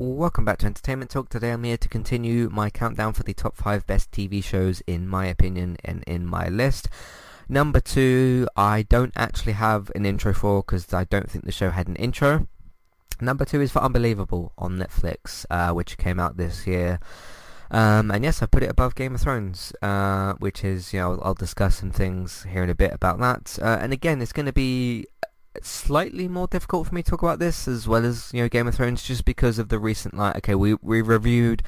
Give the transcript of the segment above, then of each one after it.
Welcome back to Entertainment Talk. Today I'm here to continue my countdown for the top 5 best TV shows in my opinion and in my list. Number 2, I don't actually have an intro for because I don't think the show had an intro. Number 2 is for Unbelievable on Netflix, uh, which came out this year. Um, and yes, I put it above Game of Thrones, uh, which is, you know, I'll, discuss some things here in a bit about that. Uh, and again, it's going to be slightly more difficult for me to talk about this as well as you know Game of Thrones just because of the recent like okay we we reviewed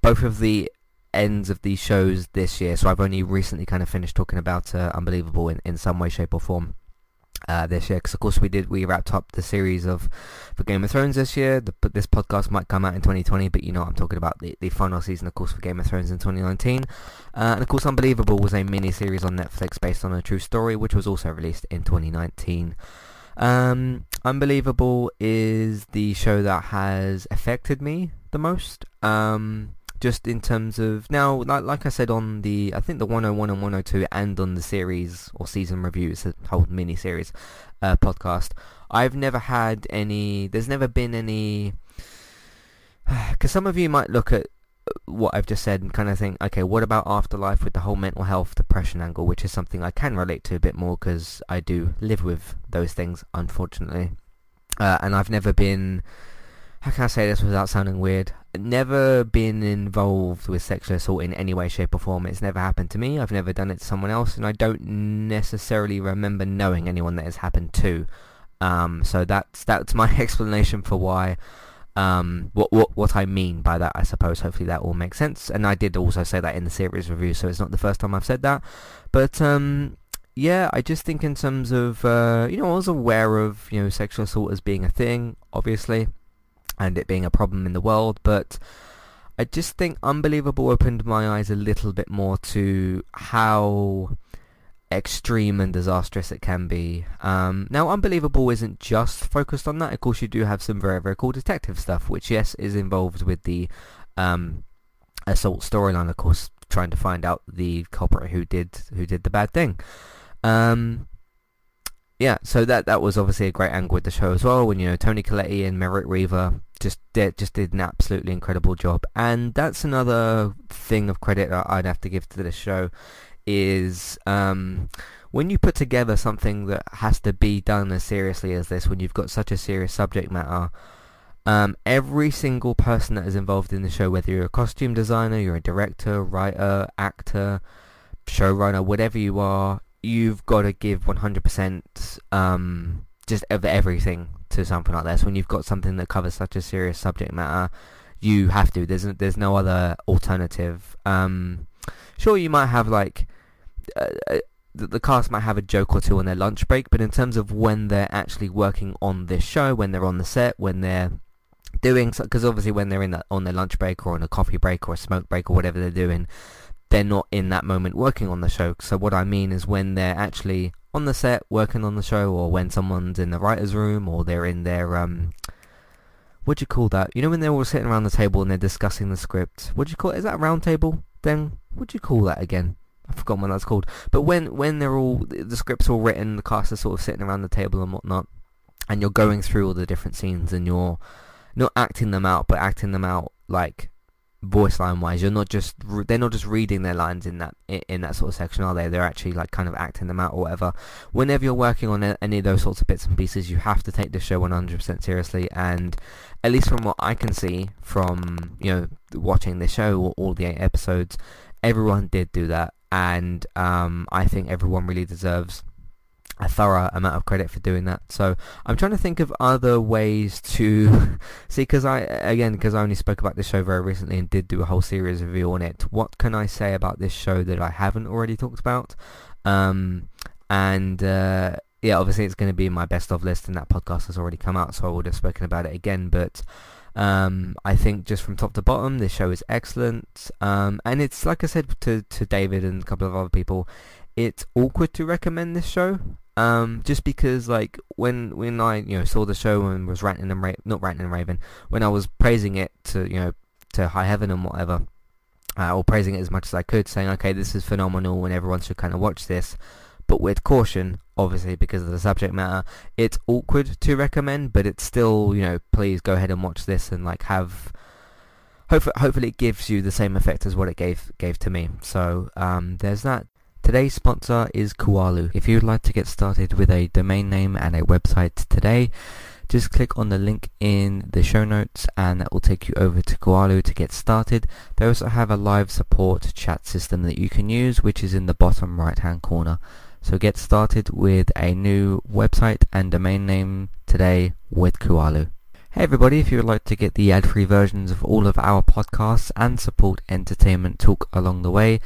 both of the ends of these shows this year so I've only recently kind of finished talking about uh, Unbelievable in, in some way shape or form uh, this year because of course we did we wrapped up the series of for Game of Thrones this year the, this podcast might come out in 2020 but you know I'm talking about the, the final season of course for Game of Thrones in 2019 uh, and of course Unbelievable was a mini series on Netflix based on a true story which was also released in 2019 um, Unbelievable is the show that has affected me the most. Um, just in terms of now, like, like I said on the, I think the 101 and 102 and on the series or season reviews, a whole mini series uh, podcast, I've never had any, there's never been any, because some of you might look at what I've just said and kind of think, okay, what about afterlife with the whole mental health depression angle, which is something I can relate to a bit more because I do live with those things, unfortunately. Uh, and I've never been, how can I say this without sounding weird? Never been involved with sexual assault in any way, shape or form. It's never happened to me. I've never done it to someone else, and I don't necessarily remember knowing anyone that has happened to. Um, so that's that's my explanation for why um, what what what I mean by that, I suppose. Hopefully that all makes sense. And I did also say that in the series review, so it's not the first time I've said that. But um, yeah, I just think in terms of uh, you know, I was aware of you know sexual assault as being a thing, obviously, and it being a problem in the world, but. I just think Unbelievable opened my eyes a little bit more to how extreme and disastrous it can be. Um, now, Unbelievable isn't just focused on that. Of course, you do have some very, very cool detective stuff, which, yes, is involved with the um, assault storyline, of course, trying to find out the culprit who did who did the bad thing. Um, yeah, so that that was obviously a great angle with the show as well. When you know Toni Collette and Merritt Wever just did just did an absolutely incredible job, and that's another thing of credit that I'd have to give to this show is um, when you put together something that has to be done as seriously as this, when you've got such a serious subject matter, um, every single person that is involved in the show, whether you're a costume designer, you're a director, writer, actor, showrunner, whatever you are, you've got to give 100% um, just of everything to something like this. When you've got something that covers such a serious subject matter, you have to. There's there's no other alternative. Um, sure, you might have like uh, uh, the, the cast might have a joke or two on their lunch break, but in terms of when they're actually working on this show, when they're on the set, when they're doing, because obviously when they're in that, on their lunch break or on a coffee break or a smoke break or whatever they're doing, they're not in that moment working on the show. So what I mean is when they're actually on the set working on the show, or when someone's in the writers' room, or they're in their um, what do you call that? You know when they're all sitting around the table and they're discussing the script. What do you call it? Is that round table? Then what do you call that again? I forgot what that's called. But when when they're all the script's all written, the cast are sort of sitting around the table and whatnot, and you're going through all the different scenes and you're not acting them out, but acting them out like voice line wise. You're not just they're not just reading their lines in that in that sort of section, are they? They're actually like kind of acting them out or whatever. Whenever you're working on any of those sorts of bits and pieces, you have to take the show 100% seriously. And at least from what I can see from you know watching the show, or all the eight episodes, everyone did do that, and um, I think everyone really deserves a thorough amount of credit for doing that. So I'm trying to think of other ways to see because I again because I only spoke about this show very recently and did do a whole series review on it. What can I say about this show that I haven't already talked about? Um, and uh, yeah, obviously it's going to be my best of list, and that podcast has already come out, so I would have spoken about it again. But um, I think just from top to bottom, this show is excellent. Um, and it's like I said to to David and a couple of other people, it's awkward to recommend this show. Um, just because like when when I you know saw the show and was ranting and ra- not ranting and raving when I was praising it to you know to high heaven and whatever, uh, or praising it as much as I could, saying okay this is phenomenal and everyone should kind of watch this, but with caution. Obviously because of the subject matter. It's awkward to recommend, but it's still, you know, please go ahead and watch this and like have. Hopefully, hopefully it gives you the same effect as what it gave gave to me. So um, there's that. Today's sponsor is Kualo. If you'd like to get started with a domain name and a website today, just click on the link in the show notes and that will take you over to Kualo to get started. They also have a live support chat system that you can use which is in the bottom right hand corner. So get started with a new website and domain name today with Kualo. Hey everybody, if you would like to get the ad-free versions of all of our podcasts and support Entertainment Talk along the way,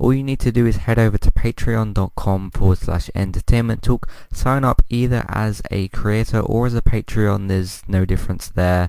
all you need to do is head over to patreon.com forward slash entertainment talk. Sign up either as a creator or as a Patreon. There's no difference there.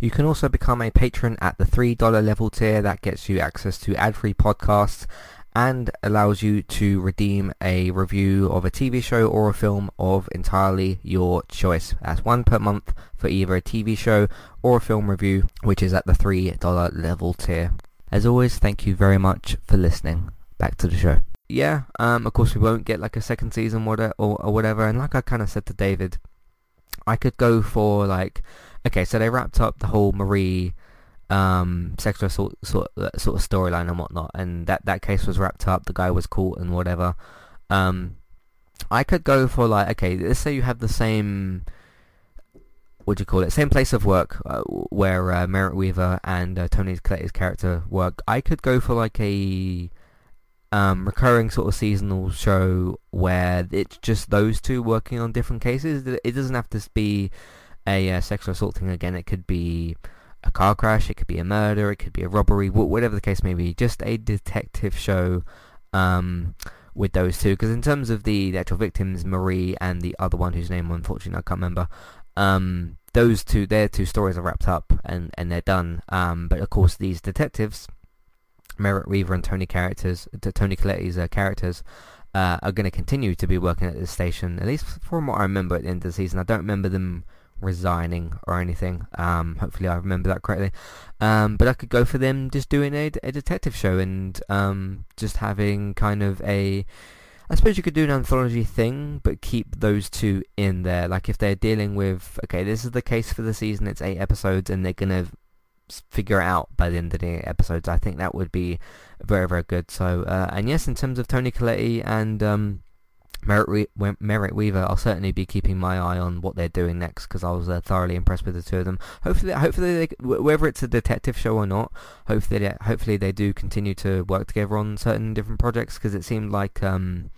You can also become a patron at the $3 level tier. That gets you access to ad-free podcasts and allows you to redeem a review of a TV show or a film of entirely your choice. That's one per month for either a TV show or a film review, which is at the $3 level tier. As always, thank you very much for listening. Back to the show yeah, um, of course we won't get like a second season or, or whatever. And like I kind of said to David, I could go for like, okay, so they wrapped up the whole Marie um, sexual assault sort uh, sort of storyline and whatnot, and that that case was wrapped up. The guy was caught and whatever. Um, I could go for like, okay, let's say you have the same. What do you call it? Same place of work uh, where uh, Merritt Wever and uh, character work. I could go for like a um, recurring sort of seasonal show where it's just those two working on different cases. It doesn't have to be a uh, sexual assault thing again. It could be a car crash. It could be a murder. It could be a robbery. Whatever the case may be, just a detective show um, with those two. Because in terms of the, the, actual victims, Marie and the other one whose name unfortunately I can't remember. Um, those two, their two stories are wrapped up and, and they're done. Um, but of course, these detectives Merritt Wever and Toni characters, Toni Colletti's uh, characters, uh, are going to continue to be working at this station. At least from what I remember at the end of the season, I don't remember them resigning or anything. Um, hopefully I remember that correctly. Um, but I could go for them just doing a, a detective show and um, just having kind of a. I suppose you could do an anthology thing, but keep those two in there. Like if they're dealing with, okay, this is the case for the season. It's eight episodes, and they're gonna figure out by the end of the episodes. I think that would be very, very good. So, uh, and yes, in terms of Toni Colletti and um, Merritt, Merritt Wever, I'll certainly be keeping my eye on what they're doing next because I was uh, thoroughly impressed with the two of them. Hopefully, hopefully, they, whether it's a detective show or not, hopefully, they, hopefully they do continue to work together on certain different projects because it seemed like. Um,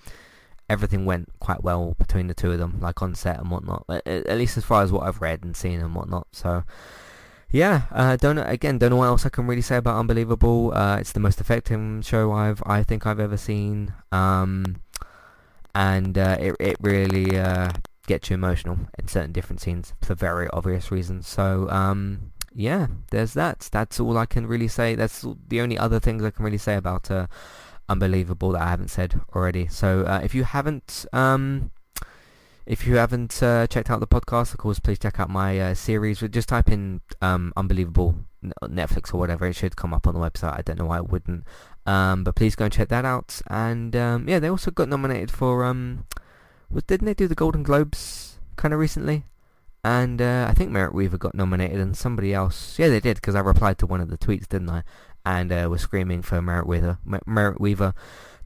everything went quite well between the two of them, like on set and whatnot. At, at least as far as what I've read and seen and whatnot. So, yeah, uh, don't again don't know what else I can really say about Unbelievable. Uh, it's the most effective show I've I think I've ever seen, um, and uh, it it really uh, gets you emotional in certain different scenes for very obvious reasons. So um, yeah, there's that. That's all I can really say. That's the only other things I can really say about uh, Unbelievable that I haven't said already. So uh, if you haven't um, if you haven't uh, checked out the podcast, of course, please check out my uh, series. Just type in um, Unbelievable Netflix or whatever. It should come up on the website. I don't know why it wouldn't. Um, but please go and check that out. And um, yeah, they also got nominated for... Um, was, didn't they do the Golden Globes kind of recently? And uh, I think Merritt Wever got nominated and somebody else... Yeah, they did because I replied to one of the tweets, didn't I? And uh, was screaming for Merritt Wever. Merritt Wever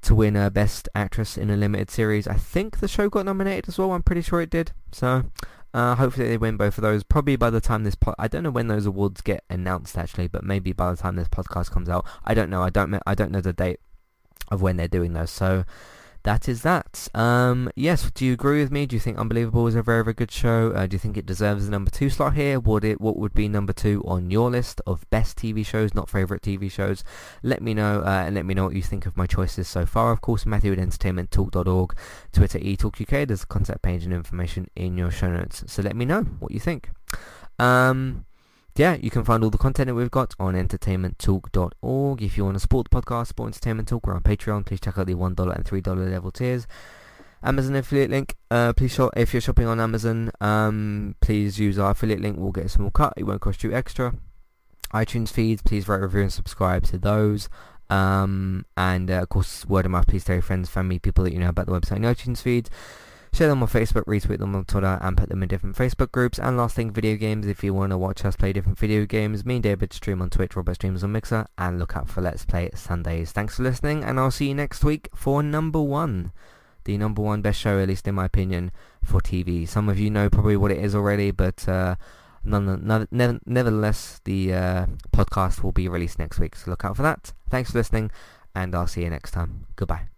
to win a Best Actress in a Limited Series. I think the show got nominated as well. I'm pretty sure it did. So uh, hopefully they win both of those. Probably by the time this po- I don't know when those awards get announced actually, but maybe by the time this podcast comes out, I don't know. I don't I don't know the date of when they're doing those. So that is that. Um, yes, do you agree with me? Do you think Unbelievable is a very, very good show? Uh, do you think it deserves the number two slot here? Would it? What would be number two on your list of best TV shows, not favourite TV shows? Let me know, uh, and let me know what you think of my choices so far. Of course, Matthew at entertainmenttalk.org, Twitter eTalkUK. There's a contact page and information in your show notes. So let me know what you think. Um, yeah, you can find all the content that we've got on entertainmenttalk.org. If you want to support the podcast, support Entertainment Talk, we're on Patreon. Please check out the $1 and $3 level tiers. Amazon affiliate link. Uh, please shop if you're shopping on Amazon. Um, please use our affiliate link. We'll get a small cut. It won't cost you extra. iTunes feeds. Please rate, review, and subscribe to those. Um, and uh, of course, word of mouth. Please tell your friends, family, people that you know about the website and iTunes feeds. Share them on Facebook, retweet them on Twitter, and put them in different Facebook groups. And last thing, video games. If you want to watch us play different video games, me and David stream on Twitch, Robert streams on Mixer, and look out for Let's Play Sundays. Thanks for listening, and I'll see you next week for number one. The number one best show, at least in my opinion, for TV. Some of you know probably what it is already, but uh, none, none, nevertheless, the uh, podcast will be released next week, so look out for that. Thanks for listening, and I'll see you next time. Goodbye.